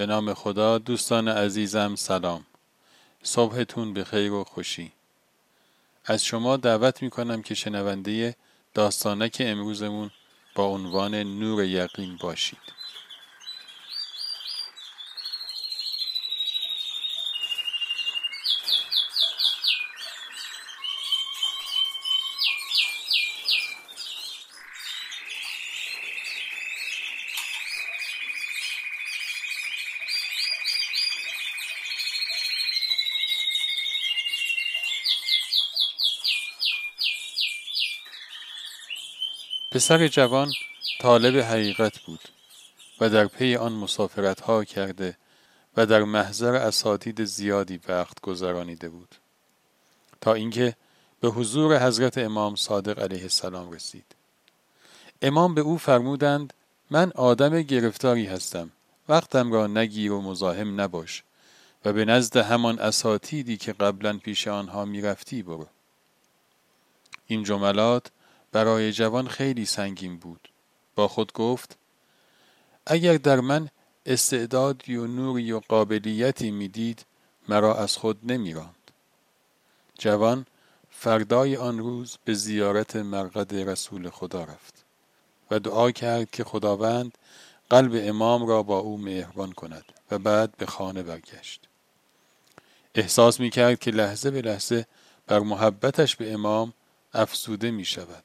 به نام خدا دوستان عزیزم سلام. صبحتون به خیر و خوشی. از شما دعوت می کنم که شنونده داستانک امروزمون با عنوان نور یقین باشید. پسر جوان طالب حقیقت بود و در پی آن مسافرت ها کرده و در محضر اساتید زیادی وقت گذرانیده بود. تا اینکه به حضور حضرت امام صادق علیه السلام رسید. امام به او فرمودند من آدم گرفتاری هستم وقتم را نگیر و مزاحم نباش و به نزد همان اساتیدی که قبلا پیش آنها می‌رفتی برو. این جملات برای جوان خیلی سنگین بود. با خود گفت اگر در من استعدادی و نوری و قابلیتی می‌دید مرا از خود نمیراند. جوان فردای آن روز به زیارت مرقد رسول خدا رفت و دعا کرد که خداوند قلب امام را با او مهربان کند و بعد به خانه برگشت. احساس می کرد که لحظه به لحظه بر محبتش به امام افزوده می شود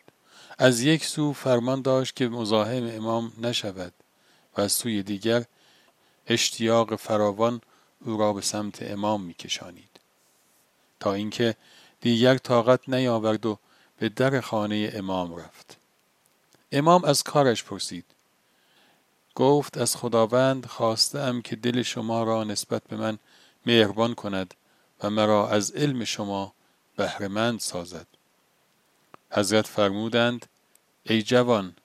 از یک سو فرمان داشت که مزاحم امام نشود و از سوی دیگر اشتیاق فراوان او را به سمت امام میکشانید. تا اینکه دیگر طاقت نیاورد و به در خانه امام رفت. امام از کارش پرسید گفت از خداوند خواستم که دل شما را نسبت به من مهربان کند و مرا از علم شما بهرهمند سازد. حضرت فرمودند ای جوان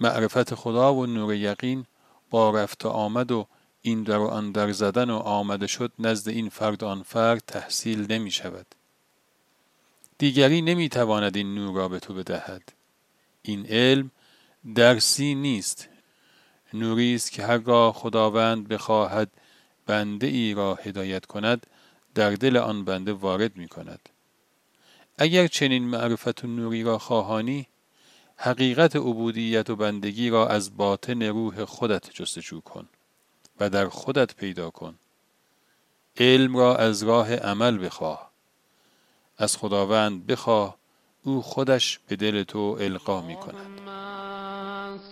معرفت خدا و نور یقین با رفت و آمد و این در و آن در زدن و آمده شد نزد این فرد آن فرد تحصیل نمی شود. دیگری نمی تواند این نور را به تو بدهد. این علم درسی نیست. نوری است که هرگاه خداوند بخواهد بنده ای را هدایت کند در دل آن بنده وارد می کند. اگر چنین معرفت و نوری را خواهانی حقیقت عبودیت و بندگی را از باطن روح خودت جستجو کن و در خودت پیدا کن. علم را از راه عمل بخواه. از خداوند بخواه او خودش به دل تو القا می کند.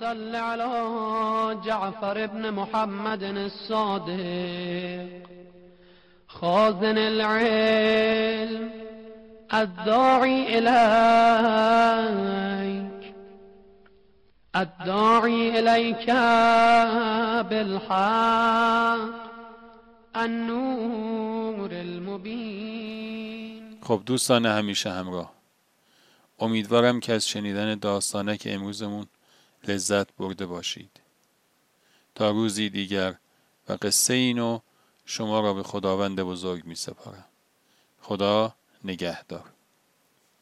صل علی جعفر ابن محمد الصادق خازن العلم. الداعي إليك. الداعي إليك بالحق النور المبین خب دوستان همیشه همراه. امیدوارم که از شنیدن که امروزمون لذت برده باشید. تا روزی دیگر و قصه اینو شما را به خداوند بزرگ می سپارم خدا نگهدار.